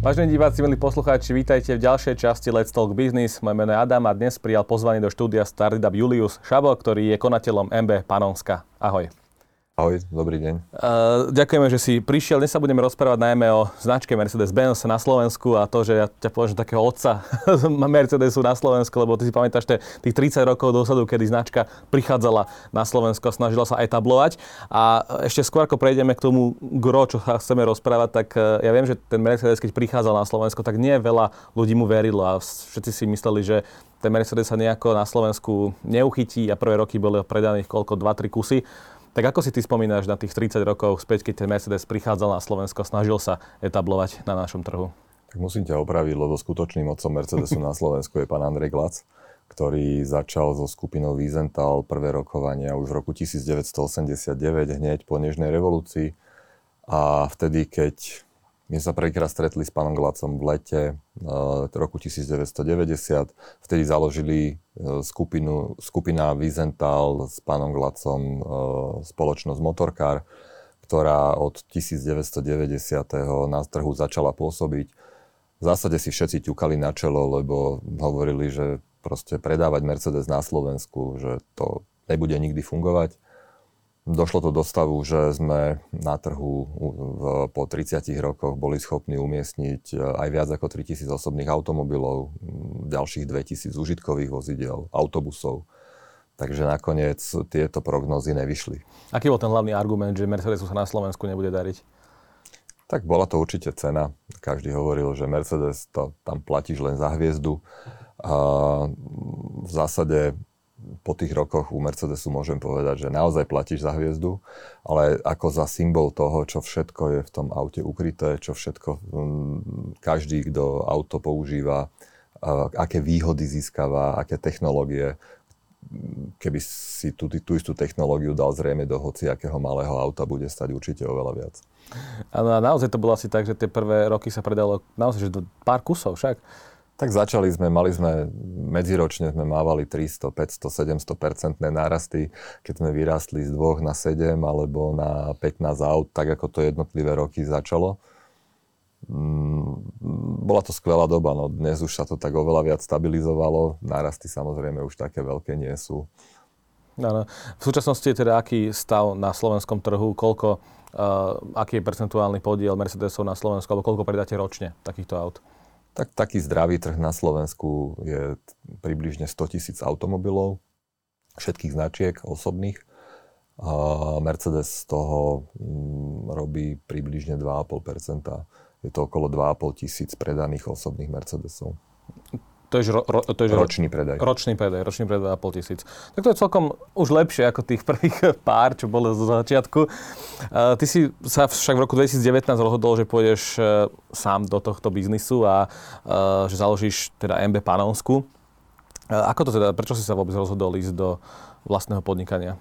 Vážení diváci, milí poslucháči, vítajte v ďalšej časti Let's Talk Business. Moje meno je Adam a dnes prijal pozvanie do štúdia Startup Julius Šabo, ktorý je konateľom MB Panonska. Ahoj. Ahoj, dobrý deň. Uh, ďakujeme, že si prišiel. Dnes sa budeme rozprávať najmä o značke Mercedes-Benz na Slovensku a to, že ja ťa považujem takého otca Mercedesu na Slovensku, lebo ty si pamätáš tých 30 rokov dosadu, kedy značka prichádzala na Slovensko a snažila sa etablovať. A ešte skôr, ako prejdeme k tomu gro, čo sa chceme rozprávať, tak e, ja viem, že ten Mercedes, keď prichádzal na Slovensko, tak nie veľa ľudí mu verilo a všetci si mysleli, že ten Mercedes sa nejako na Slovensku neuchytí a prvé roky boli predaných koľko, 2-3 kusy. Tak ako si ty spomínaš na tých 30 rokov späť, keď ten Mercedes prichádzal na Slovensko, snažil sa etablovať na našom trhu? Tak musím ťa opraviť, lebo skutočným otcom Mercedesu na Slovensku je pán Andrej Glac, ktorý začal so skupinou Wiesenthal prvé rokovania už v roku 1989, hneď po Nežnej revolúcii. A vtedy, keď my sa prvýkrát stretli s pánom Glacom v lete uh, roku 1990. Vtedy založili uh, skupinu, skupina Wiesenthal s pánom Glacom uh, spoločnosť Motorcar, ktorá od 1990. na trhu začala pôsobiť. V zásade si všetci ťukali na čelo, lebo hovorili, že proste predávať Mercedes na Slovensku, že to nebude nikdy fungovať. Došlo to do stavu, že sme na trhu v, po 30 rokoch boli schopní umiestniť e, aj viac ako 3000 osobných automobilov, ďalších 2000 užitkových vozidel, autobusov. Takže nakoniec tieto prognozy nevyšli. Aký bol ten hlavný argument, že Mercedesu sa na Slovensku nebude dariť? Tak bola to určite cena. Každý hovoril, že Mercedes, to, tam platíš len za hviezdu. A v zásade po tých rokoch u Mercedesu môžem povedať, že naozaj platíš za hviezdu, ale ako za symbol toho, čo všetko je v tom aute ukryté, čo všetko mm, každý, kto auto používa, aké výhody získava, aké technológie, keby si tú, tú istú technológiu dal zrejme do hociakého malého auta, bude stať určite oveľa viac. A naozaj to bolo asi tak, že tie prvé roky sa predalo naozaj že do pár kusov však. Tak začali sme, mali sme, medziročne sme mávali 300, 500, 700 percentné nárasty, keď sme vyrástli z 2 na 7 alebo na 15 aut, tak ako to jednotlivé roky začalo. Mm, bola to skvelá doba, no dnes už sa to tak oveľa viac stabilizovalo, nárasty samozrejme už také veľké nie sú. Ano. V súčasnosti je teda aký stav na slovenskom trhu, koľko, uh, aký je percentuálny podiel Mercedesov na Slovensku, alebo koľko predáte ročne takýchto aut? Tak taký zdravý trh na Slovensku je približne 100 tisíc automobilov, všetkých značiek osobných. Mercedes z toho mm, robí približne 2,5%. Je to okolo 2,5 tisíc predaných osobných Mercedesov. To je, ro, ro, to je ročný predaj. Ročný predaj, ročný predaj 2,5 tisíc. Tak to je celkom už lepšie ako tých prvých pár, čo bolo zo začiatku. Uh, ty si sa však v roku 2019 rozhodol, že pôjdeš uh, sám do tohto biznisu a uh, že založíš teda MB Panonsku. Uh, ako to teda, prečo si sa vôbec rozhodol ísť do vlastného podnikania?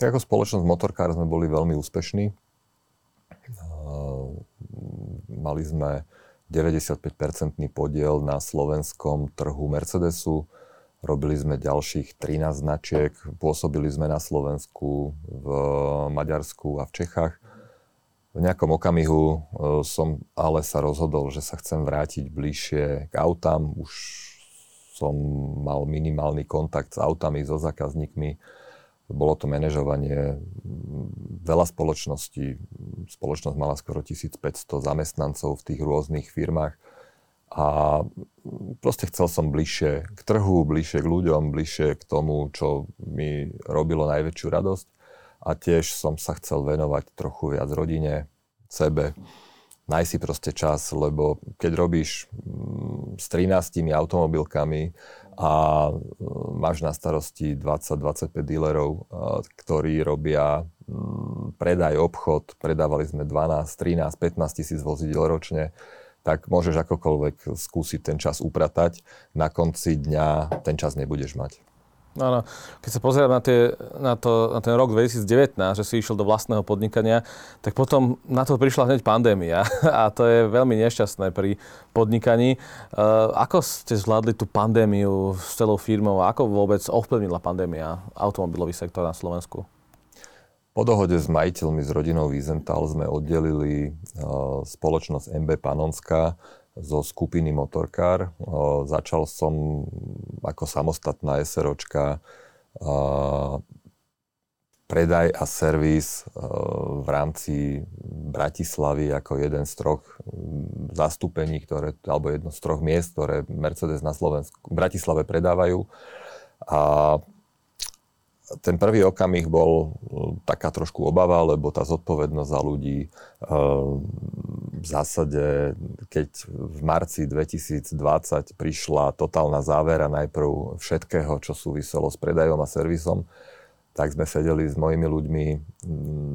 Tak ako spoločnosť Motorcar sme boli veľmi úspešní. Mali sme 95-percentný podiel na slovenskom trhu Mercedesu. Robili sme ďalších 13 značiek, pôsobili sme na Slovensku, v Maďarsku a v Čechách. V nejakom okamihu e, som ale sa rozhodol, že sa chcem vrátiť bližšie k autám. Už som mal minimálny kontakt s autami, so zákazníkmi bolo to manažovanie veľa spoločností. Spoločnosť mala skoro 1500 zamestnancov v tých rôznych firmách. A proste chcel som bližšie k trhu, bližšie k ľuďom, bližšie k tomu, čo mi robilo najväčšiu radosť. A tiež som sa chcel venovať trochu viac rodine, sebe. Nájsť si proste čas, lebo keď robíš s 13 automobilkami a e, máš na starosti 20-25 dílerov, e, ktorí robia mm, predaj, obchod, predávali sme 12, 13, 15 tisíc vozidel ročne, tak môžeš akokoľvek skúsiť ten čas upratať. Na konci dňa ten čas nebudeš mať. Áno, keď sa pozerám na, tie, na, to, na ten rok 2019, že si išiel do vlastného podnikania, tak potom na to prišla hneď pandémia a to je veľmi nešťastné pri podnikaní. Uh, ako ste zvládli tú pandémiu s celou firmou a ako vôbec ovplyvnila pandémia automobilový sektor na Slovensku? Po dohode s majiteľmi z rodinou Wiesenthal sme oddelili uh, spoločnosť MB Panonská zo skupiny Motorcar. Uh, začal som ako samostatná SROčka predaj a servis v rámci Bratislavy ako jeden z troch zastúpení, ktoré, alebo jedno z troch miest, ktoré Mercedes na Slovensku, v Bratislave predávajú. A ten prvý okamih bol mm, taká trošku obava, lebo tá zodpovednosť za ľudí ehm, v zásade, keď v marci 2020 prišla totálna závera najprv všetkého, čo súviselo s predajom a servisom, tak sme sedeli s mojimi ľuďmi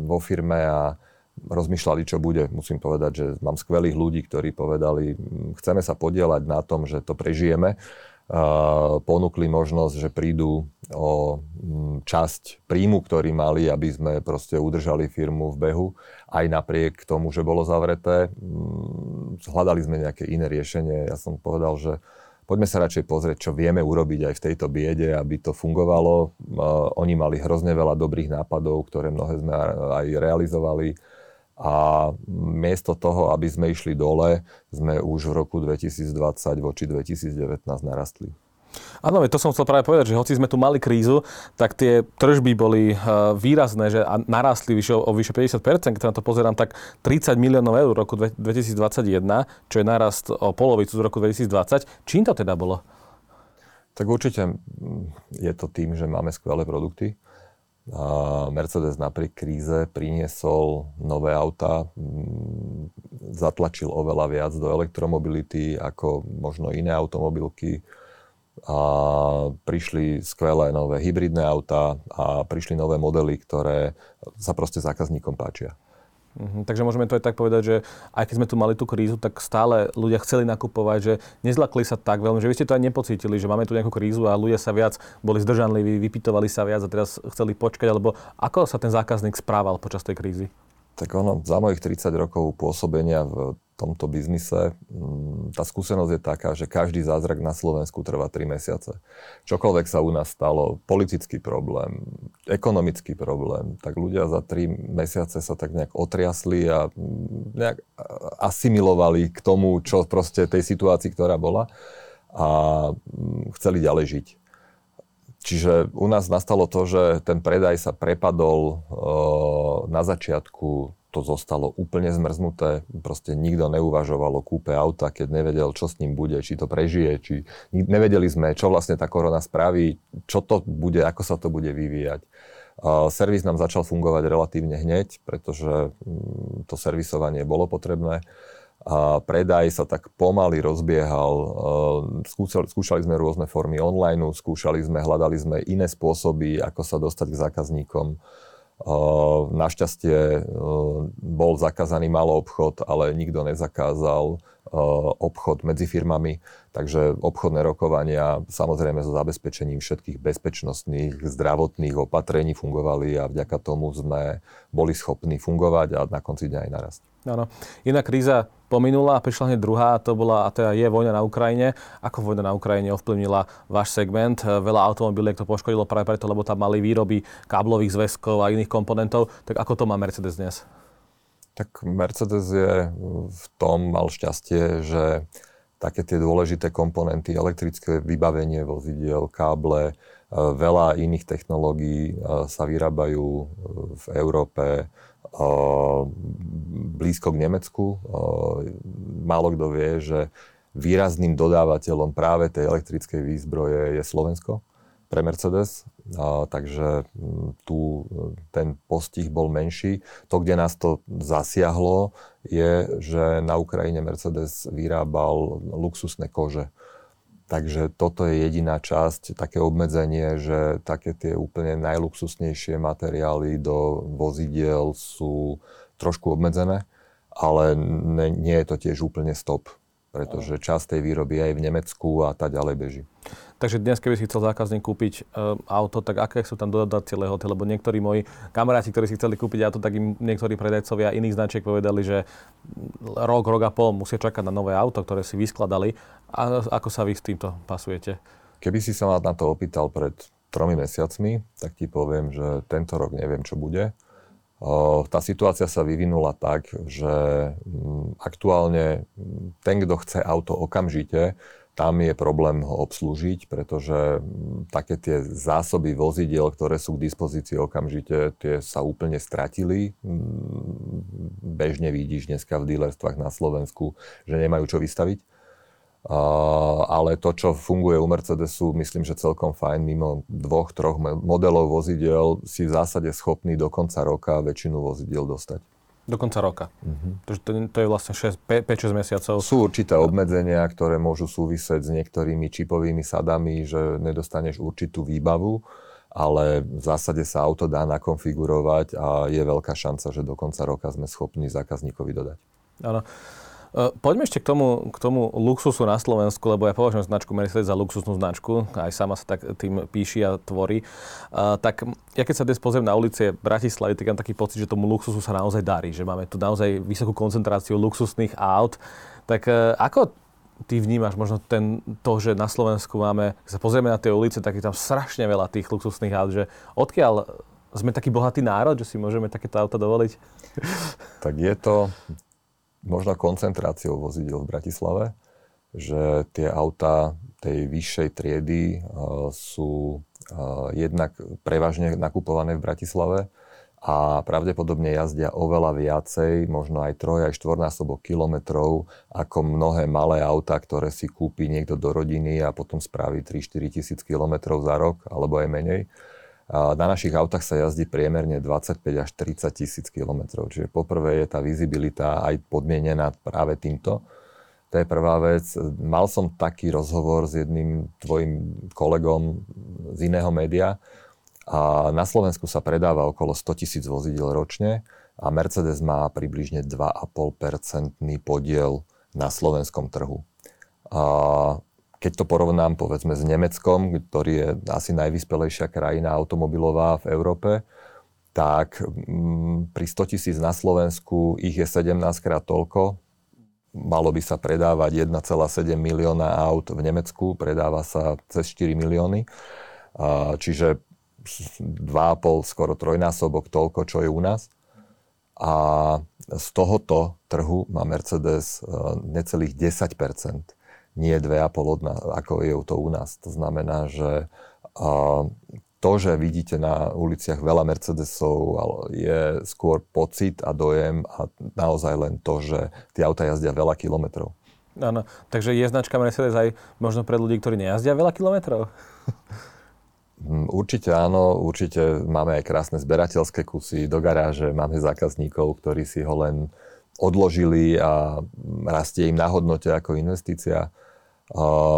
vo firme a rozmýšľali, čo bude. Musím povedať, že mám skvelých ľudí, ktorí povedali, chceme sa podielať na tom, že to prežijeme ponúkli možnosť, že prídu o časť príjmu, ktorý mali, aby sme proste udržali firmu v behu, aj napriek tomu, že bolo zavreté. Mm, hľadali sme nejaké iné riešenie. Ja som povedal, že poďme sa radšej pozrieť, čo vieme urobiť aj v tejto biede, aby to fungovalo. Oni mali hrozne veľa dobrých nápadov, ktoré mnohé sme aj realizovali a miesto toho, aby sme išli dole, sme už v roku 2020 voči 2019 narastli. Áno, to som chcel práve povedať, že hoci sme tu mali krízu, tak tie tržby boli eh, výrazné, že narastli vyše, o vyše 50%, keď na to pozerám, tak 30 miliónov eur v roku 2021, čo je narast o polovicu z roku 2020. Čím to teda bolo? Tak určite je to tým, že máme skvelé produkty, Mercedes napriek kríze priniesol nové auta, zatlačil oveľa viac do elektromobility ako možno iné automobilky. A prišli skvelé nové hybridné auta a prišli nové modely, ktoré sa proste zákazníkom páčia. Mhm, takže môžeme to aj tak povedať, že aj keď sme tu mali tú krízu, tak stále ľudia chceli nakupovať, že nezlakli sa tak veľmi, že vy ste to aj nepocítili, že máme tu nejakú krízu a ľudia sa viac boli zdržanliví, vypitovali sa viac a teraz chceli počkať, alebo ako sa ten zákazník správal počas tej krízy? Tak ono, za mojich 30 rokov pôsobenia v tomto biznise, mm, tá skúsenosť je taká, že každý zázrak na Slovensku trvá 3 mesiace. Čokoľvek sa u nás stalo, politický problém, ekonomický problém, tak ľudia za 3 mesiace sa tak nejak otriasli a mm, nejak asimilovali k tomu, čo proste tej situácii, ktorá bola a mm, chceli ďalej žiť. Čiže u nás nastalo to, že ten predaj sa prepadol na začiatku, to zostalo úplne zmrznuté, proste nikto neuvažoval o kúpe auta, keď nevedel, čo s ním bude, či to prežije, či nevedeli sme, čo vlastne tá korona spraví, čo to bude, ako sa to bude vyvíjať. Servis nám začal fungovať relatívne hneď, pretože mm, to servisovanie bolo potrebné a predaj sa tak pomaly rozbiehal. Skúšali, skúšali sme rôzne formy online, skúšali sme, hľadali sme iné spôsoby, ako sa dostať k zákazníkom. Našťastie bol zakázaný malý obchod, ale nikto nezakázal obchod medzi firmami, takže obchodné rokovania samozrejme so zabezpečením všetkých bezpečnostných, zdravotných opatrení fungovali a vďaka tomu sme boli schopní fungovať a na konci dňa aj narast. Áno. Iná kríza pominula a prišla hneď druhá, to bola, a teda je vojna na Ukrajine. Ako vojna na Ukrajine ovplyvnila váš segment? Veľa automobiliek to poškodilo práve preto, lebo tam mali výroby káblových zväzkov a iných komponentov. Tak ako to má Mercedes dnes? Tak Mercedes je v tom mal šťastie, že také tie dôležité komponenty, elektrické vybavenie vozidiel, káble, e, veľa iných technológií e, sa vyrábajú v Európe, blízko k Nemecku. Málo kto vie, že výrazným dodávateľom práve tej elektrickej výzbroje je Slovensko pre Mercedes, a, takže tu ten postih bol menší. To, kde nás to zasiahlo, je, že na Ukrajine Mercedes vyrábal luxusné kože. Takže toto je jediná časť, také obmedzenie, že také tie úplne najluxusnejšie materiály do vozidiel sú trošku obmedzené, ale ne, nie je to tiež úplne stop, pretože časť tej výroby je aj v Nemecku a tá ďalej beží. Takže dnes, keby si chcel zákazník kúpiť uh, auto, tak aké sú tam dodadacie lehoty? Lebo niektorí moji kamaráti, ktorí si chceli kúpiť auto, tak im niektorí predajcovia iných značiek povedali, že rok, rok a pol musia čakať na nové auto, ktoré si vyskladali. A ako sa vy s týmto pasujete? Keby si sa ma na to opýtal pred tromi mesiacmi, tak ti poviem, že tento rok neviem, čo bude. Tá situácia sa vyvinula tak, že mm, aktuálne mm, ten, kto chce auto okamžite, tam je problém ho obslúžiť, pretože mm, také tie zásoby vozidiel, ktoré sú k dispozícii okamžite, tie sa úplne stratili. Bežne vidíš dneska v dílerstvách na Slovensku, že nemajú čo vystaviť ale to, čo funguje u Mercedesu, myslím, že celkom fajn. Mimo dvoch, troch modelov vozidel si v zásade schopný do konca roka väčšinu vozidiel dostať. Do konca roka. To, to, to je vlastne 5-6 mesiacov. Sú určité obmedzenia, ktoré môžu súvisieť s niektorými čipovými sadami, že nedostaneš určitú výbavu, ale v zásade sa auto dá nakonfigurovať a je veľká šanca, že do konca roka sme schopní zákazníkovi dodať. Áno. Eh, poďme ešte k tomu, k tomu luxusu na Slovensku, lebo ja považujem značku Mercedes za luxusnú značku, aj sama sa tak tým píši a tvorí. Uh, tak ja keď sa dnes pozriem na ulice Bratislavy, tak mám taký pocit, že tomu luxusu sa naozaj darí, že máme tu naozaj vysokú koncentráciu luxusných aut. Tak uh, ako ty vnímaš možno ten, to, že na Slovensku máme, keď sa pozrieme na tie ulice, tak je tam strašne veľa tých luxusných aut, že odkiaľ sme taký bohatý národ, že si môžeme takéto auta dovoliť? Tak je to možno koncentráciou vozidel v Bratislave, že tie auta tej vyššej triedy uh, sú uh, jednak prevažne nakupované v Bratislave a pravdepodobne jazdia oveľa viacej, možno aj troj, aj štvornásobok kilometrov, ako mnohé malé auta, ktoré si kúpi niekto do rodiny a potom spraví 3-4 tisíc kilometrov za rok, alebo aj menej. Na našich autách sa jazdí priemerne 25 až 30 tisíc kilometrov. Čiže poprvé je tá vizibilita aj podmienená práve týmto. To je prvá vec. Mal som taký rozhovor s jedným tvojim kolegom z iného média a na Slovensku sa predáva okolo 100 tisíc vozidel ročne a Mercedes má približne 2,5% podiel na slovenskom trhu. A keď to porovnám povedzme s Nemeckom, ktorý je asi najvyspelejšia krajina automobilová v Európe, tak mm, pri 100 tisíc na Slovensku ich je 17 krát toľko. Malo by sa predávať 1,7 milióna aut v Nemecku, predáva sa cez 4 milióny. Čiže 2,5, skoro trojnásobok toľko, čo je u nás. A z tohoto trhu má Mercedes e, necelých 10 nie 2,5 nás, ako je to u nás. To znamená, že to, že vidíte na uliciach veľa Mercedesov, je skôr pocit a dojem a naozaj len to, že tie auta jazdia veľa kilometrov. Áno, takže je značka Mercedes aj možno pre ľudí, ktorí nejazdia veľa kilometrov? Hm, určite áno, určite máme aj krásne zberateľské kusy do garáže, máme zákazníkov, ktorí si ho len odložili a rastie im na hodnote ako investícia.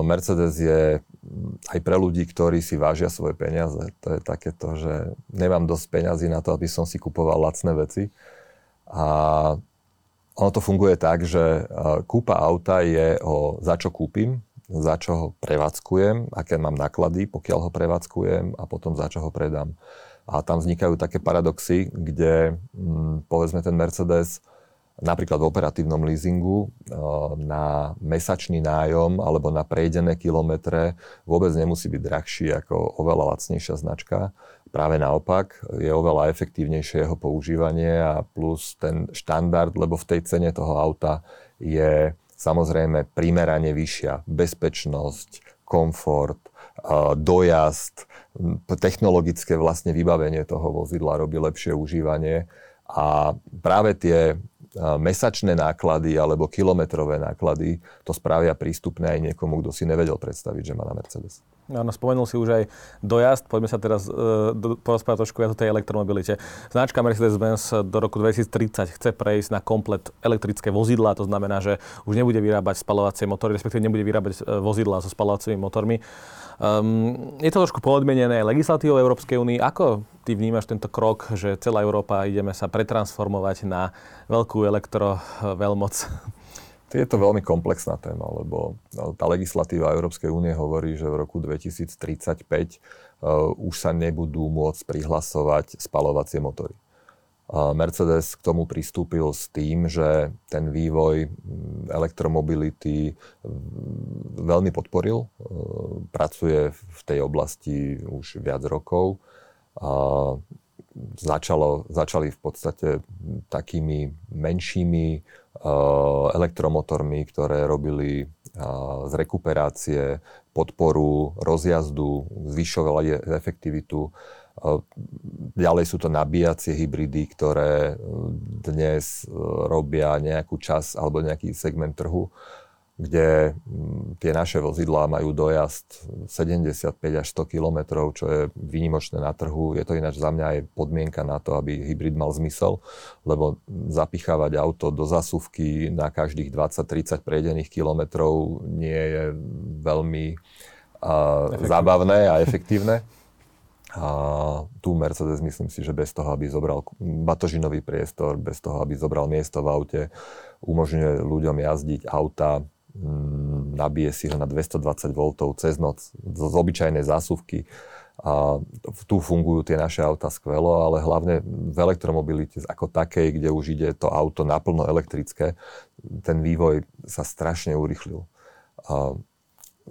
Mercedes je aj pre ľudí, ktorí si vážia svoje peniaze. To je takéto, že nemám dosť peňazí na to, aby som si kupoval lacné veci. A ono to funguje tak, že kúpa auta je o za čo kúpim, za čo ho prevádzkujem, aké mám náklady, pokiaľ ho prevádzkujem a potom za čo ho predám. A tam vznikajú také paradoxy, kde hm, povedzme ten Mercedes napríklad v operatívnom leasingu eh, na mesačný nájom alebo na prejdené kilometre vôbec nemusí byť drahší ako oveľa lacnejšia značka. Práve naopak, je oveľa efektívnejšie jeho používanie a plus ten štandard, lebo v tej cene toho auta je samozrejme primerane vyššia bezpečnosť, komfort, eh, dojazd, technologické vlastne vybavenie toho vozidla robí lepšie užívanie a práve tie mesačné náklady alebo kilometrové náklady to spravia prístupné aj niekomu, kto si nevedel predstaviť, že má na Mercedes. Áno, spomenul si už aj dojazd. Poďme sa teraz uh, porozprávať trošku viac o tej elektromobilite. Značka Mercedes-Benz do roku 2030 chce prejsť na komplet elektrické vozidla. To znamená, že už nebude vyrábať spalovacie motory, respektíve nebude vyrábať e, vozidla so spalovacími motormi. Um, je to trošku podmienené legislatívou Európskej únie. Ako ty vnímaš tento krok, že celá Európa ideme sa pretransformovať na veľkú elektroveľmoc? Je to veľmi komplexná téma, lebo no, tá legislatíva Európskej únie hovorí, že v roku 2035 uh, už sa nebudú môcť prihlasovať spalovacie motory. Mercedes k tomu pristúpil s tým, že ten vývoj mm, elektromobility mm, veľmi podporil. E, pracuje v tej oblasti už viac rokov. Začalo, začali v podstate takými menšími uh, elektromotormi, ktoré robili uh, z rekuperácie, podporu, rozjazdu, zvyšovali efektivitu. Uh, ďalej sú to nabíjacie hybridy, ktoré dnes robia nejakú čas alebo nejaký segment trhu kde mm, tie naše vozidlá majú dojazd 75 až 100 km, čo je výnimočné na trhu. Je to ináč za mňa aj podmienka na to, aby hybrid mal zmysel, lebo zapichávať auto do zasuvky na každých 20-30 prejdených kilometrov nie je veľmi uh, zábavné a efektívne. A tu Mercedes myslím si, že bez toho, aby zobral batožinový priestor, bez toho, aby zobral miesto v aute, umožňuje ľuďom jazdiť auta nabije si ho na 220 V cez noc z obyčajnej zásuvky. A tu fungujú tie naše auta skvelo, ale hlavne v elektromobilite ako takej, kde už ide to auto naplno elektrické, ten vývoj sa strašne urychlil. A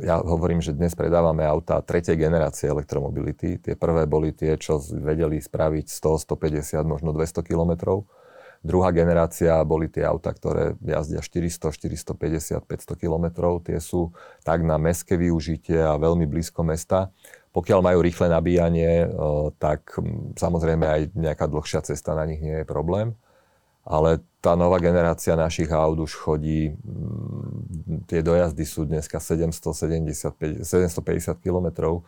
ja hovorím, že dnes predávame auta tretej generácie elektromobility. Tie prvé boli tie, čo vedeli spraviť 100, 150, možno 200 kilometrov Druhá generácia boli tie auta, ktoré jazdia 400, 450, 500 km. Tie sú tak na mestské využitie a veľmi blízko mesta. Pokiaľ majú rýchle nabíjanie, e, tak samozrejme aj nejaká dlhšia cesta na nich nie je problém. Ale tá nová generácia našich aut už chodí, tie dojazdy sú dneska 775, 750 km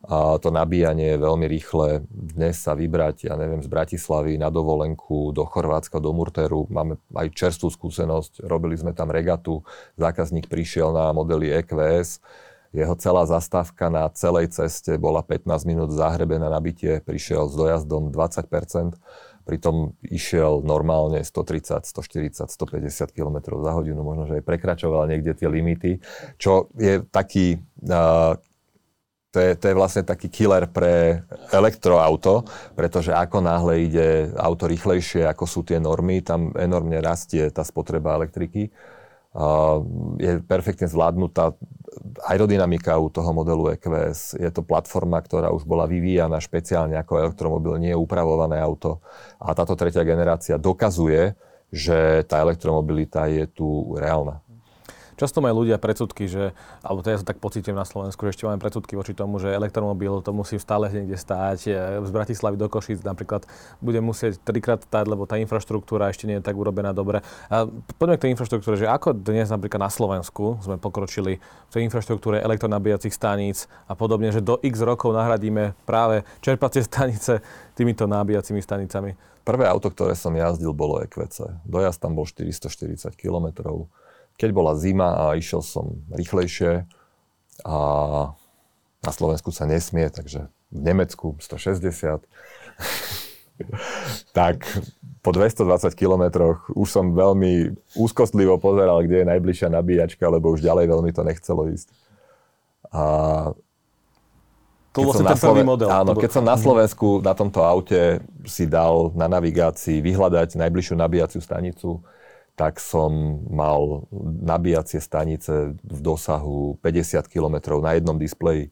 a to nabíjanie je veľmi rýchle. Dnes sa vybrať, ja neviem, z Bratislavy na dovolenku do Chorvátska, do Murteru. Máme aj čerstvú skúsenosť, robili sme tam regatu, zákazník prišiel na modely EQS, jeho celá zastávka na celej ceste bola 15 minút zahrebe na nabitie, prišiel s dojazdom 20%, pritom išiel normálne 130, 140, 150 km za hodinu, možno, že aj prekračoval niekde tie limity, čo je taký uh, to je, to je vlastne taký killer pre elektroauto, pretože ako náhle ide auto rýchlejšie, ako sú tie normy, tam enormne rastie tá spotreba elektriky. je perfektne zvládnutá aerodynamika u toho modelu EQS. Je to platforma, ktorá už bola vyvíjana špeciálne ako elektromobil, nie je upravované auto. A táto tretia generácia dokazuje, že tá elektromobilita je tu reálna. Často majú ľudia predsudky, že, alebo to ja sa tak pocítim na Slovensku, že ešte máme predsudky voči tomu, že elektromobil to musí stále niekde stáť. E, z Bratislavy do Košic napríklad bude musieť trikrát stáť, lebo tá infraštruktúra ešte nie je tak urobená dobre. A poďme k tej infraštruktúre, že ako dnes napríklad na Slovensku sme pokročili v tej infraštruktúre elektronabíjacích staníc a podobne, že do x rokov nahradíme práve čerpacie stanice týmito nabíjacími stanicami. Prvé auto, ktoré som jazdil, bolo EQC. Dojazd tam bol 440 km keď bola zima a išiel som rýchlejšie a na Slovensku sa nesmie, takže v Nemecku 160, tak po 220 kilometroch už som veľmi úzkostlivo pozeral, kde je najbližšia nabíjačka, lebo už ďalej veľmi to nechcelo ísť. A to vlastne ten Sloven... model. Áno, keď som na. Slovensku na tomto aute si dal na navigácii vyhľadať najbližšiu nabíjaciu stanicu, tak som mal nabíjacie stanice v dosahu 50 km na jednom displeji.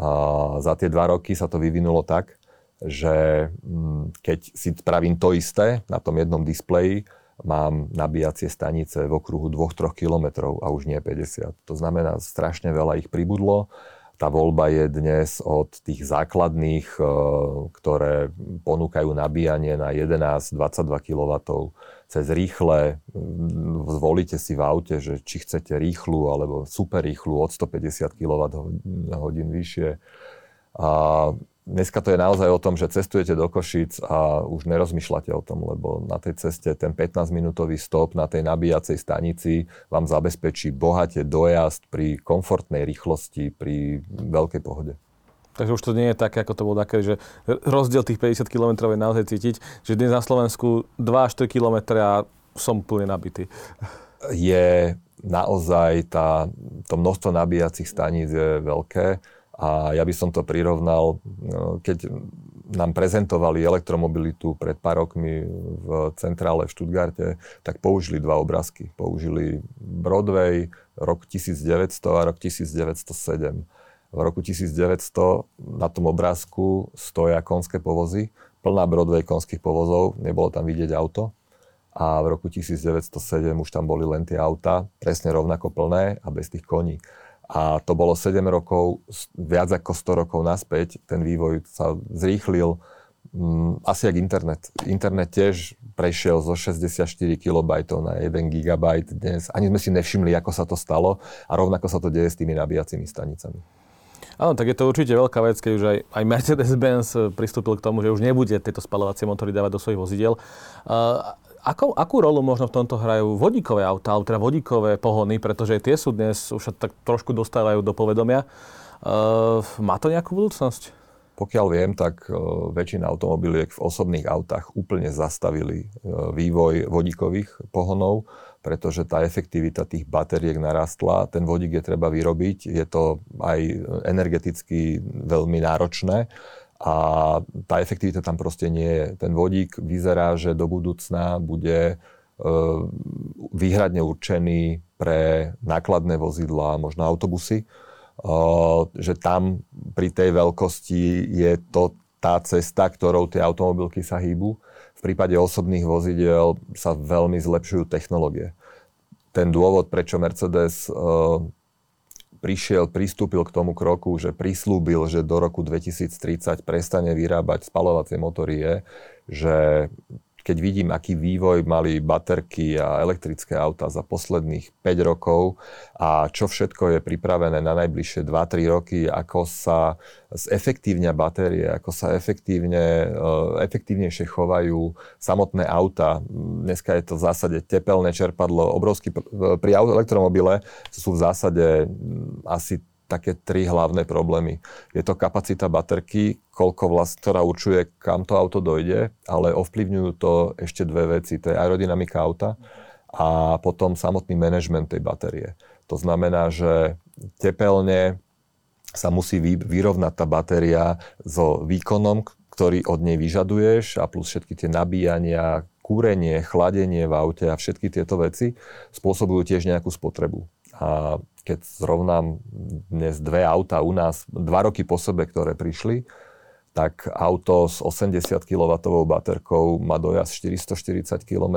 A za tie dva roky sa to vyvinulo tak, že mm, keď si spravím to isté na tom jednom displeji, mám nabíjacie stanice v okruhu 2-3 km a už nie 50. To znamená, strašne veľa ich pribudlo. Tá voľba je dnes od tých základných, e, ktoré ponúkajú nabíjanie na 11-22 kW cez rýchle, mm, zvolíte si v aute, že či chcete rýchlu alebo super rýchlu od 150 kWh vyššie. A dneska to je naozaj o tom, že cestujete do Košic a už nerozmýšľate o tom, lebo na tej ceste ten 15-minútový stop na tej nabíjacej stanici vám zabezpečí bohate dojazd pri komfortnej rýchlosti, pri veľkej pohode. Takže už to nie je také, ako to bolo také, že rozdiel tých 50 km je naozaj cítiť, že dnes na Slovensku 2 4 km a som plne nabitý. Je naozaj tá, to množstvo nabíjacích staníc je veľké a ja by som to prirovnal, no, keď nám prezentovali elektromobilitu pred pár rokmi v centrále v Stuttgarte, tak použili dva obrázky. Použili Broadway rok 1900 a rok 1907 v roku 1900 na tom obrázku stoja konské povozy, plná Broadway konských povozov, nebolo tam vidieť auto. A v roku 1907 už tam boli len tie auta, presne rovnako plné a bez tých koní. A to bolo 7 rokov, viac ako 100 rokov naspäť. Ten vývoj sa zrýchlil, mm, asi jak internet. Internet tiež prešiel zo 64 KB na 1 GB dnes. Ani sme si nevšimli, ako sa to stalo a rovnako sa to deje s tými nabíjacími stanicami. Áno, tak je to určite veľká vec, keď už aj, aj Mercedes-Benz pristúpil k tomu, že už nebude tieto spalovacie motory dávať do svojich vozidiel. Uh, ako, akú rolu možno v tomto hrajú vodíkové autá, alebo teda vodíkové pohony, pretože tie sú dnes už tak trošku dostávajú do povedomia. Uh, má to nejakú budúcnosť? Pokiaľ viem, tak väčšina automobiliek v osobných autách úplne zastavili vývoj vodíkových pohonov, pretože tá efektivita tých batériek narastla. Ten vodík je treba vyrobiť, je to aj energeticky veľmi náročné a tá efektivita tam proste nie je. Ten vodík vyzerá, že do budúcna bude e, výhradne určený pre nákladné vozidlá, možno autobusy, e, že tam pri tej veľkosti je to tá cesta, ktorou tie automobilky sa hýbu. V prípade osobných vozidel sa veľmi zlepšujú technológie. Ten dôvod, prečo Mercedes e, prišiel, pristúpil k tomu kroku, že prislúbil, že do roku 2030 prestane vyrábať spalovacie motory je, že keď vidím, aký vývoj mali baterky a elektrické auta za posledných 5 rokov a čo všetko je pripravené na najbližšie 2-3 roky, ako sa zefektívňa batérie, ako sa efektívne, eh, efektívnejšie chovajú samotné auta. Dneska je to v zásade tepelné čerpadlo, obrovský, pri elektromobile sú v zásade hm, asi také tri hlavné problémy. Je to kapacita baterky, koľko vlast, ktorá určuje, kam to auto dojde, ale ovplyvňujú to ešte dve veci. To je aerodynamika auta a potom samotný manažment tej batérie. To znamená, že tepelne sa musí vyrovnať tá batéria so výkonom, ktorý od nej vyžaduješ a plus všetky tie nabíjania, kúrenie, chladenie v aute a všetky tieto veci spôsobujú tiež nejakú spotrebu. A keď zrovnám dnes dve auta u nás, dva roky po sebe, ktoré prišli, tak auto s 80 kW baterkou má dojazd 440 km,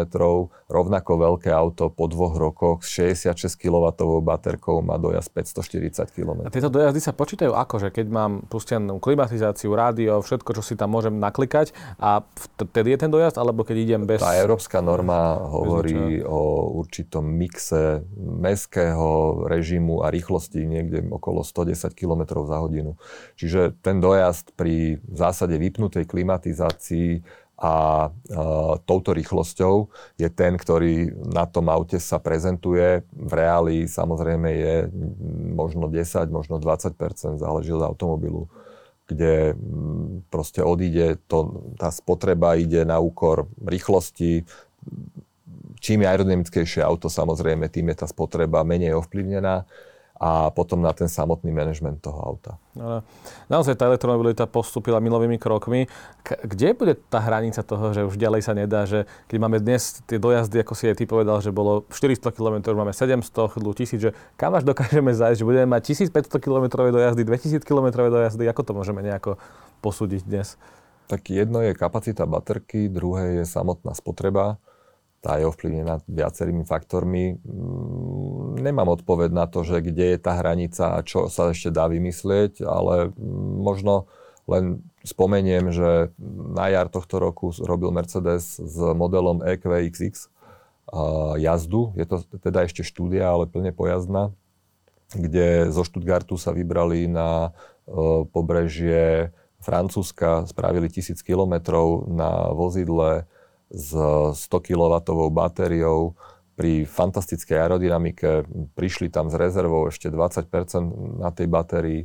rovnako veľké auto po dvoch rokoch s 66 kW baterkou má dojazd 540 km. A tieto dojazdy sa počítajú ako, že keď mám pustenú klimatizáciu, rádio, všetko, čo si tam môžem naklikať a vtedy je ten dojazd, alebo keď idem bez... Tá európska norma hovorí o určitom mixe mestského režimu a rýchlosti niekde okolo 110 km za hodinu. Čiže ten dojazd pri v zásade vypnutej klimatizácii a e, touto rýchlosťou je ten, ktorý na tom aute sa prezentuje. V reáli samozrejme je možno 10, možno 20% záleží od automobilu kde proste odíde, to, tá spotreba ide na úkor rýchlosti. Čím je aerodynamickejšie auto, samozrejme, tým je tá spotreba menej ovplyvnená a potom na ten samotný manažment toho auta. Naozaj tá elektromobilita postupila milovými krokmi. Kde bude tá hranica toho, že už ďalej sa nedá, že keď máme dnes tie dojazdy, ako si aj ty povedal, že bolo 400 km, máme 700, chvíľu 1000, že kam až dokážeme zájsť, že budeme mať 1500 km dojazdy, 2000 km dojazdy, ako to môžeme nejako posúdiť dnes? Tak jedno je kapacita baterky, druhé je samotná spotreba tá je ovplyvnená viacerými faktormi. Mm, nemám odpoveď na to, že kde je tá hranica a čo sa ešte dá vymyslieť, ale možno len spomeniem, že na jar tohto roku robil Mercedes s modelom EQXX jazdu. Je to teda ešte štúdia, ale plne pojazdná, kde zo Stuttgartu sa vybrali na e, pobrežie Francúzska, spravili tisíc kilometrov na vozidle s 100 kW batériou pri fantastickej aerodynamike. Prišli tam s rezervou ešte 20% na tej batérii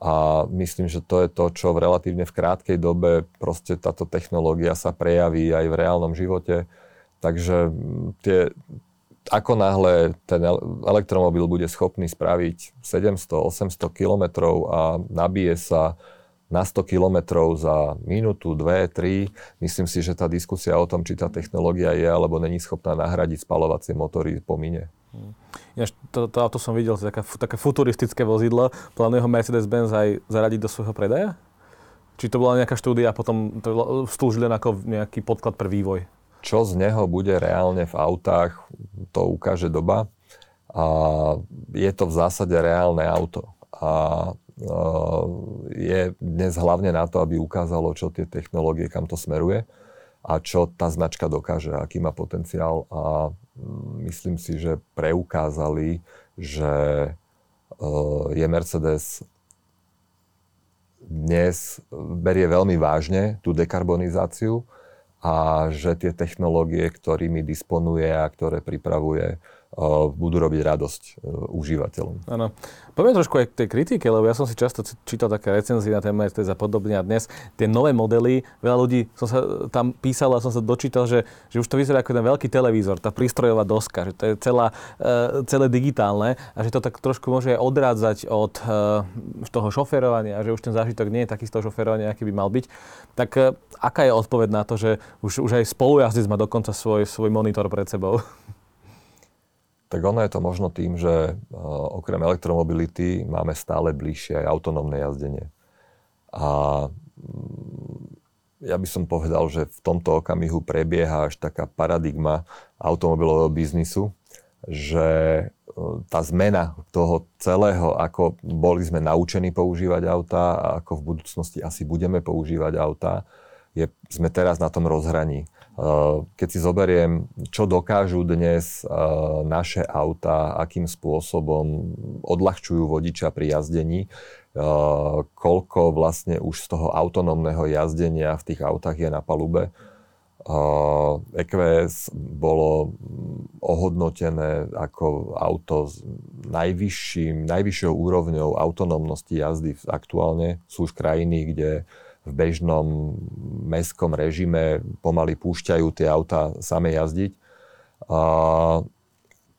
a myslím, že to je to, čo v relatívne v krátkej dobe proste táto technológia sa prejaví aj v reálnom živote. Takže tie, ako náhle ten elektromobil bude schopný spraviť 700-800 kilometrov a nabije sa na 100 kilometrov za minútu, dve, tri. Myslím si, že tá diskusia o tom, či tá technológia je alebo není schopná nahradiť spalovacie motory, pomine. Ináč, to, to auto som videl, to je také, také futuristické vozidlo. Plánuje ho Mercedes-Benz aj zaradiť do svojho predaja? či to bola nejaká štúdia a potom to slúžili ako nejaký podklad pre vývoj? Čo z neho bude reálne v autách, to ukáže doba. A je to v zásade reálne auto. A je dnes hlavne na to, aby ukázalo, čo tie technológie, kam to smeruje a čo tá značka dokáže, aký má potenciál. A mm, myslím si, že preukázali, že je Mercedes dnes berie veľmi vážne tú dekarbonizáciu a že tie technológie, ktorými disponuje a ktoré pripravuje, budú robiť radosť e, užívateľom. Áno. Poviem trošku aj k tej kritike, lebo ja som si často čítal také recenzie na téma Mercedes a podobne a dnes tie nové modely, veľa ľudí som sa tam písal a som sa dočítal, že, že už to vyzerá ako ten veľký televízor, tá prístrojová doska, že to je celá, e, celé digitálne a že to tak trošku môže aj odrádzať od e, toho šoferovania, že už ten zážitok nie je taký z toho šoferovania, aký by mal byť. Tak aká je odpoveď na to, že už, už aj spolujazdec má dokonca svoj, svoj monitor pred sebou? tak ono je to možno tým, že uh, okrem elektromobility máme stále bližšie aj autonómne jazdenie. A mm, ja by som povedal, že v tomto okamihu prebieha až taká paradigma automobilového biznisu, že uh, tá zmena toho celého, ako boli sme naučení používať autá a ako v budúcnosti asi budeme používať autá, je, sme teraz na tom rozhraní. Eh, keď si zoberiem, čo dokážu dnes eh, naše auta, akým spôsobom odľahčujú vodiča pri jazdení, eh, koľko vlastne už z toho autonómneho jazdenia v tých autách je na palube. EQS bolo ohodnotené ako auto s najvyšším, najvyššou úrovňou autonómnosti jazdy. Aktuálne sú už krajiny, kde v bežnom mestskom režime pomaly púšťajú tie auta same jazdiť. A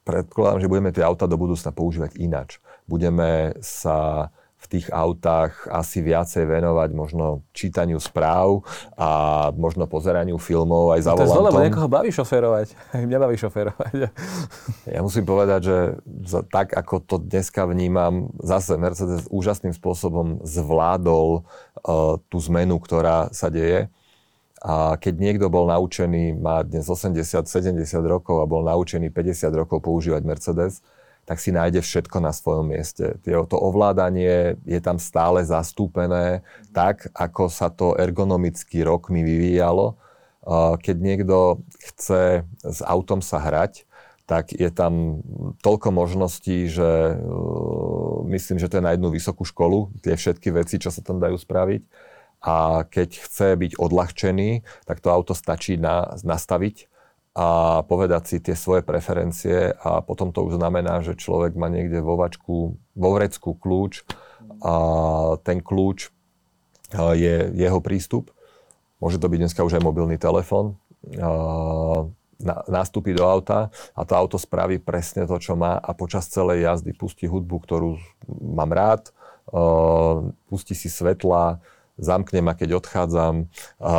predpokladám, že budeme tie auta do budúcna používať inač. Budeme sa v tých autách asi viacej venovať možno čítaniu správ a možno pozeraniu filmov aj za no to volantom. To je niekoho baví šoférovať. Mňa baví šoférovať. Ja musím povedať, že za, tak ako to dneska vnímam, zase Mercedes úžasným spôsobom zvládol uh, tú zmenu, ktorá sa deje. A keď niekto bol naučený, má dnes 80-70 rokov a bol naučený 50 rokov používať Mercedes, tak si nájde všetko na svojom mieste. To ovládanie je tam stále zastúpené tak, ako sa to ergonomicky rokmi vyvíjalo. Keď niekto chce s autom sa hrať, tak je tam toľko možností, že uh, myslím, že to je na jednu vysokú školu, tie všetky veci, čo sa tam dajú spraviť. A keď chce byť odľahčený, tak to auto stačí na, nastaviť a povedať si tie svoje preferencie a potom to už znamená, že človek má niekde vo vačku, vo vrecku kľúč a ten kľúč je jeho prístup. Môže to byť dneska už aj mobilný telefón. Nastúpi do auta a to auto spraví presne to, čo má a počas celej jazdy pustí hudbu, ktorú mám rád, pustí si svetla, zamknem a keď odchádzam, a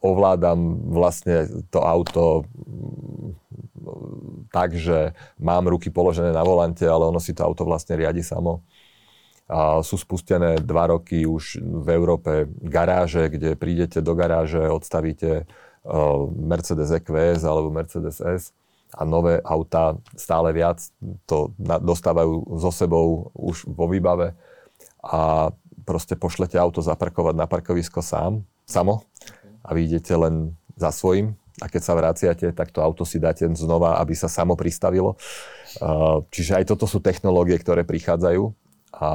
ovládam vlastne to auto mm, tak, že mám ruky položené na volante, ale ono si to auto vlastne riadi samo. A sú spustené dva roky už v Európe garáže, kde prídete do garáže, odstavíte Mercedes EQS alebo Mercedes S a nové auta stále viac to dostávajú so sebou už vo výbave. A proste pošlete auto zaparkovať na parkovisko sám, samo a vy idete len za svojím a keď sa vraciate, tak to auto si dáte znova, aby sa samo pristavilo. Čiže aj toto sú technológie, ktoré prichádzajú a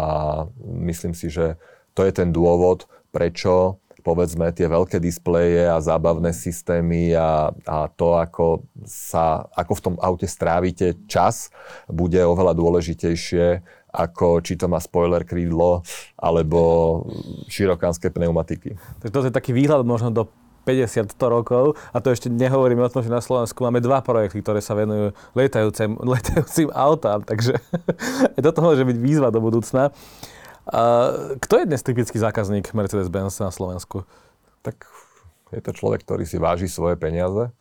myslím si, že to je ten dôvod, prečo povedzme tie veľké displeje a zábavné systémy a, a to, ako, sa, ako v tom aute strávite čas, bude oveľa dôležitejšie ako či to má spoiler krídlo alebo širokánske pneumatiky. Tak to je taký výhľad možno do 50-100 rokov a to ešte nehovoríme o tom, že na Slovensku máme dva projekty, ktoré sa venujú letajúcim, letajúcim autám, takže toto môže byť výzva do budúcna. Kto je dnes typický zákazník Mercedes-Benz na Slovensku? Tak je to človek, ktorý si váži svoje peniaze,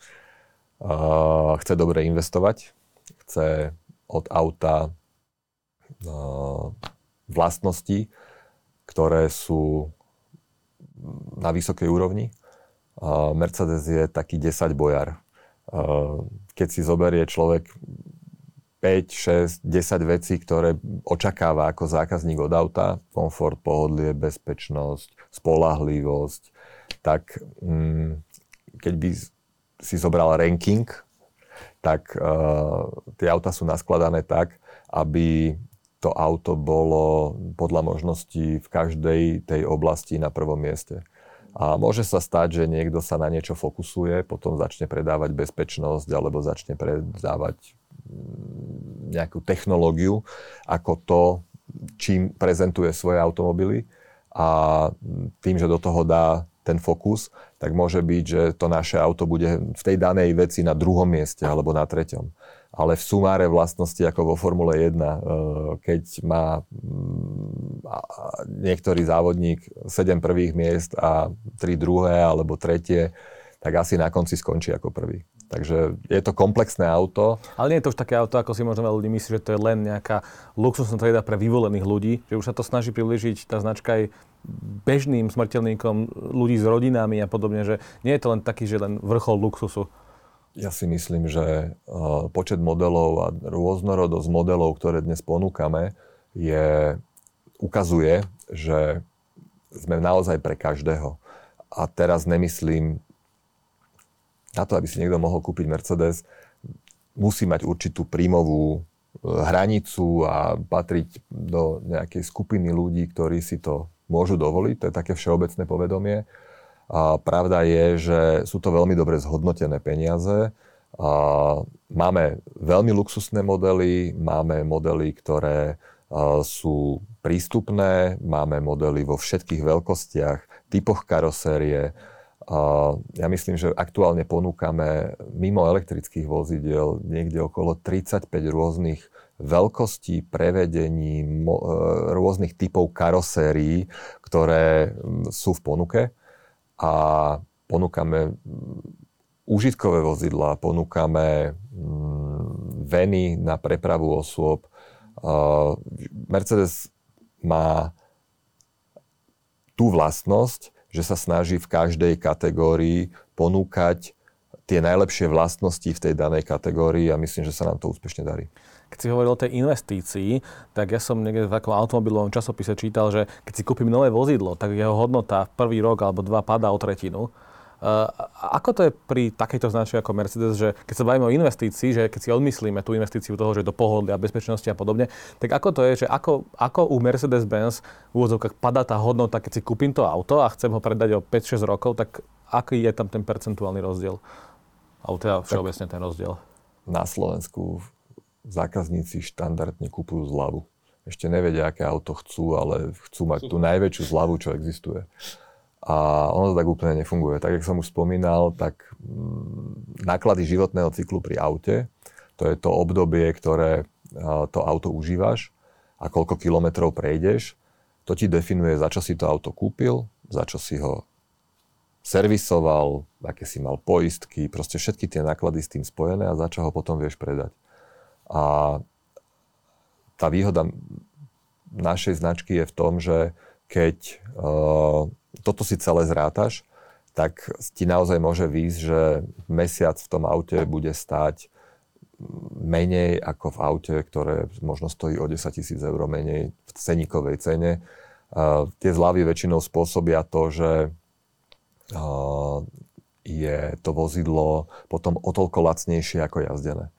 chce dobre investovať, chce od auta vlastnosti, ktoré sú na vysokej úrovni. Mercedes je taký 10 bojar. Keď si zoberie človek 5, 6, 10 vecí, ktoré očakáva ako zákazník od auta, komfort, pohodlie, bezpečnosť, spolahlivosť, tak mm, keď by si zobral ranking, tak uh, tie auta sú naskladané tak, aby to auto bolo podľa možností v každej tej oblasti na prvom mieste. A môže sa stať, že niekto sa na niečo fokusuje, potom začne predávať bezpečnosť alebo začne predávať mm, nejakú technológiu ako to, čím prezentuje svoje automobily a tým, že do toho dá ten fokus, tak môže byť, že to naše auto bude v tej danej veci na druhom mieste alebo na treťom ale v sumáre vlastnosti ako vo Formule 1, eh, keď má mm, niektorý závodník 7 prvých miest a 3 druhé alebo tretie, tak asi na konci skončí ako prvý. Takže je to komplexné auto. Ale nie je to už také auto, ako si možno veľa ľudí myslí, že to je len nejaká luxusná trieda pre vyvolených ľudí, že už sa to snaží približiť tá značka aj bežným smrteľníkom ľudí s rodinami a podobne, že nie je to len taký, že len vrchol luxusu. Ja si myslím, že počet modelov a rôznorodosť modelov, ktoré dnes ponúkame, je, ukazuje, že sme naozaj pre každého. A teraz nemyslím na to, aby si niekto mohol kúpiť Mercedes, musí mať určitú príjmovú e, hranicu a patriť do nejakej skupiny ľudí, ktorí si to môžu dovoliť. To je také všeobecné povedomie. A pravda je, že sú to veľmi dobre zhodnotené peniaze. A máme veľmi luxusné modely, máme modely, ktoré sú prístupné, máme modely vo všetkých veľkostiach, typoch karosérie. Ja myslím, že aktuálne ponúkame mimo elektrických vozidel niekde okolo 35 rôznych veľkostí, prevedení, rôznych typov karosérií, ktoré sú v ponuke a ponúkame užitkové vozidla, ponúkame veny na prepravu osôb. Mercedes má tú vlastnosť, že sa snaží v každej kategórii ponúkať tie najlepšie vlastnosti v tej danej kategórii a myslím, že sa nám to úspešne darí keď si hovoril o tej investícii, tak ja som niekde v takom automobilovom časopise čítal, že keď si kúpim nové vozidlo, tak jeho hodnota v prvý rok alebo dva padá o tretinu. Uh, ako to je pri takejto značke ako Mercedes, že keď sa bavíme o investícii, že keď si odmyslíme tú investíciu toho, že do pohodlia, bezpečnosti a podobne, tak ako to je, že ako, ako u Mercedes-Benz v úvodzovkách padá tá hodnota, keď si kúpim to auto a chcem ho predať o 5-6 rokov, tak aký je tam ten percentuálny rozdiel? Alebo teda všeobecne ten rozdiel? Na Slovensku zákazníci štandardne kupujú zľavu. Ešte nevedia, aké auto chcú, ale chcú mať tú najväčšiu zľavu, čo existuje. A ono to tak úplne nefunguje. Tak, jak som už spomínal, tak mm, náklady životného cyklu pri aute, to je to obdobie, ktoré to auto užívaš a koľko kilometrov prejdeš, to ti definuje, za čo si to auto kúpil, za čo si ho servisoval, aké si mal poistky, proste všetky tie náklady s tým spojené a za čo ho potom vieš predať. A tá výhoda našej značky je v tom, že keď uh, toto si celé zrátaš, tak ti naozaj môže výjsť, že mesiac v tom aute bude stáť menej ako v aute, ktoré možno stojí o 10 tisíc eur menej v ceníkovej cene. Uh, tie zľavy väčšinou spôsobia to, že uh, je to vozidlo potom o toľko lacnejšie ako jazdené.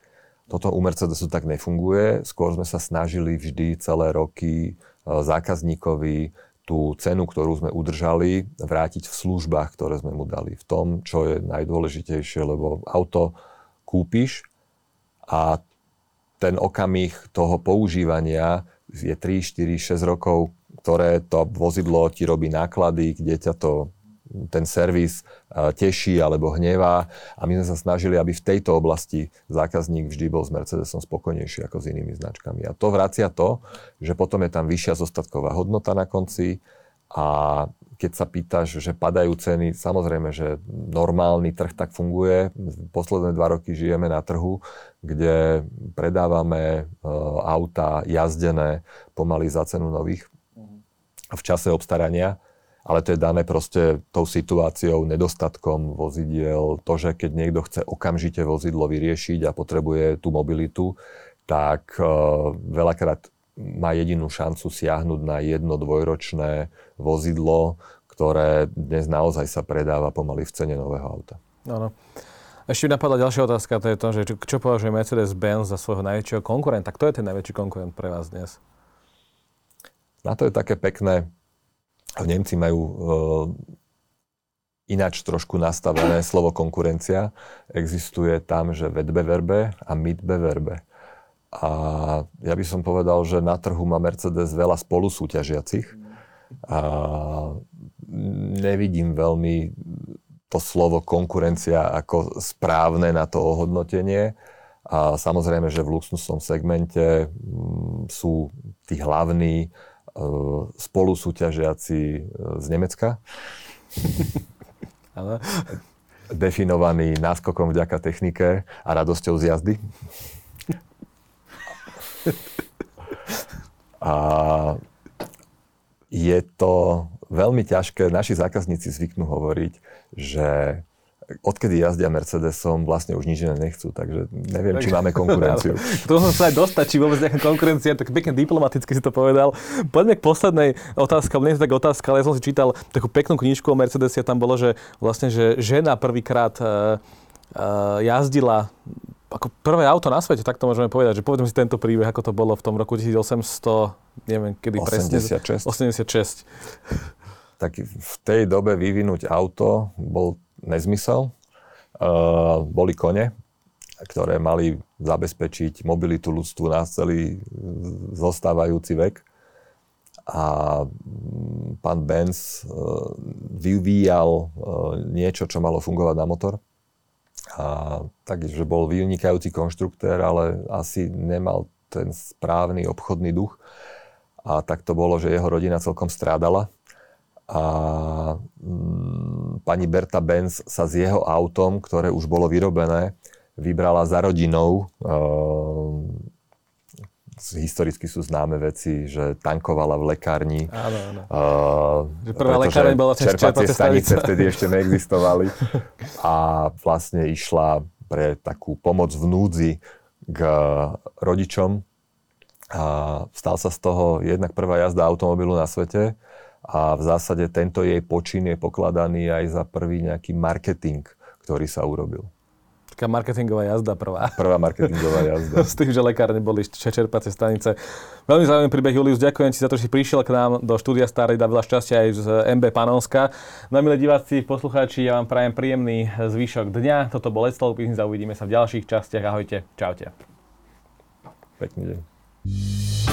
Toto u Mercedesu tak nefunguje. Skôr sme sa snažili vždy celé roky e, zákazníkovi tú cenu, ktorú sme udržali, vrátiť v službách, ktoré sme mu dali. V tom, čo je najdôležitejšie, lebo auto kúpiš a ten okamih toho používania je 3, 4, 6 rokov, ktoré to vozidlo ti robí náklady, kde ťa to ten servis teší alebo hnevá a my sme sa snažili, aby v tejto oblasti zákazník vždy bol s Mercedesom spokojnejší ako s inými značkami. A to vracia to, že potom je tam vyššia zostatková hodnota na konci a keď sa pýtaš, že padajú ceny, samozrejme, že normálny trh tak funguje. Posledné dva roky žijeme na trhu, kde predávame e, auta jazdené pomaly za cenu nových v čase obstarania ale to je dané proste tou situáciou, nedostatkom vozidiel, to, že keď niekto chce okamžite vozidlo vyriešiť a potrebuje tú mobilitu, tak uh, veľakrát má jedinú šancu siahnuť na jedno dvojročné vozidlo, ktoré dnes naozaj sa predáva pomaly v cene nového auta. Áno. Ešte mi napadla ďalšia otázka, to je to, že čo považuje Mercedes-Benz za svojho najväčšieho konkurenta. Kto je ten najväčší konkurent pre vás dnes? Na to je také pekné. Nemci majú uh, ináč trošku nastavené slovo konkurencia. Existuje tam, že vedbeverbe a mitbeverbe. A ja by som povedal, že na trhu má Mercedes veľa spolusúťažiacich. A nevidím veľmi to slovo konkurencia ako správne na to ohodnotenie. A samozrejme, že v luxusnom segmente mm, sú tí hlavní uh, spolusúťažiaci e, z Nemecka. Definovaní náskokom vďaka technike a radosťou z jazdy. a je to veľmi ťažké. Naši zákazníci zvyknú hovoriť, že odkedy jazdia Mercedesom, vlastne už nič iné nechcú, takže neviem, či máme konkurenciu. to som sa aj dostať, či vôbec nejaká konkurencia, tak pekne diplomaticky si to povedal. Poďme k poslednej otázke, nie je to tak otázka, ale ja som si čítal takú peknú knižku o Mercedese, tam bolo, že vlastne, že žena prvýkrát uh, uh, jazdila ako prvé auto na svete, tak to môžeme povedať, že povedzme si tento príbeh, ako to bolo v tom roku 1800, neviem kedy 86. presne. 86. Tak v tej dobe vyvinúť auto bol nezmysel. Uh, boli kone, ktoré mali zabezpečiť mobilitu ľudstvu na celý zostávajúci vek. A mm, pán Benz vyvíjal niečo, čo malo fungovať na motor. A takže bol vynikajúci konštruktér, ale asi nemal ten správny obchodný duch. A tak to bolo, že jeho rodina celkom strádala a mm, pani Berta Benz sa s jeho autom, ktoré už bolo vyrobené, vybrala za rodinou. E, historicky sú známe veci, že tankovala v lekárni. Áno, áno. Uh, že prvá lekárne bola cez čerpacie stanice vtedy ešte neexistovali. A vlastne išla pre takú pomoc v núdzi k rodičom. A stal sa z toho jednak prvá jazda automobilu na svete a v zásade tento jej počin je pokladaný aj za prvý nejaký marketing, ktorý sa urobil. Taká marketingová jazda prvá. Prvá marketingová jazda. S tým, že lekárne boli čerpacie stanice. Veľmi zaujímavý príbeh, Julius. Ďakujem ti za to, že si prišiel k nám do štúdia Starej. Dá veľa šťastia aj z MB Panonska. No milí diváci, poslucháči, ja vám prajem príjemný zvyšok dňa. Toto bol Let's Talk Business a uvidíme sa v ďalších častiach. Ahojte. Čaute. Pekný deň.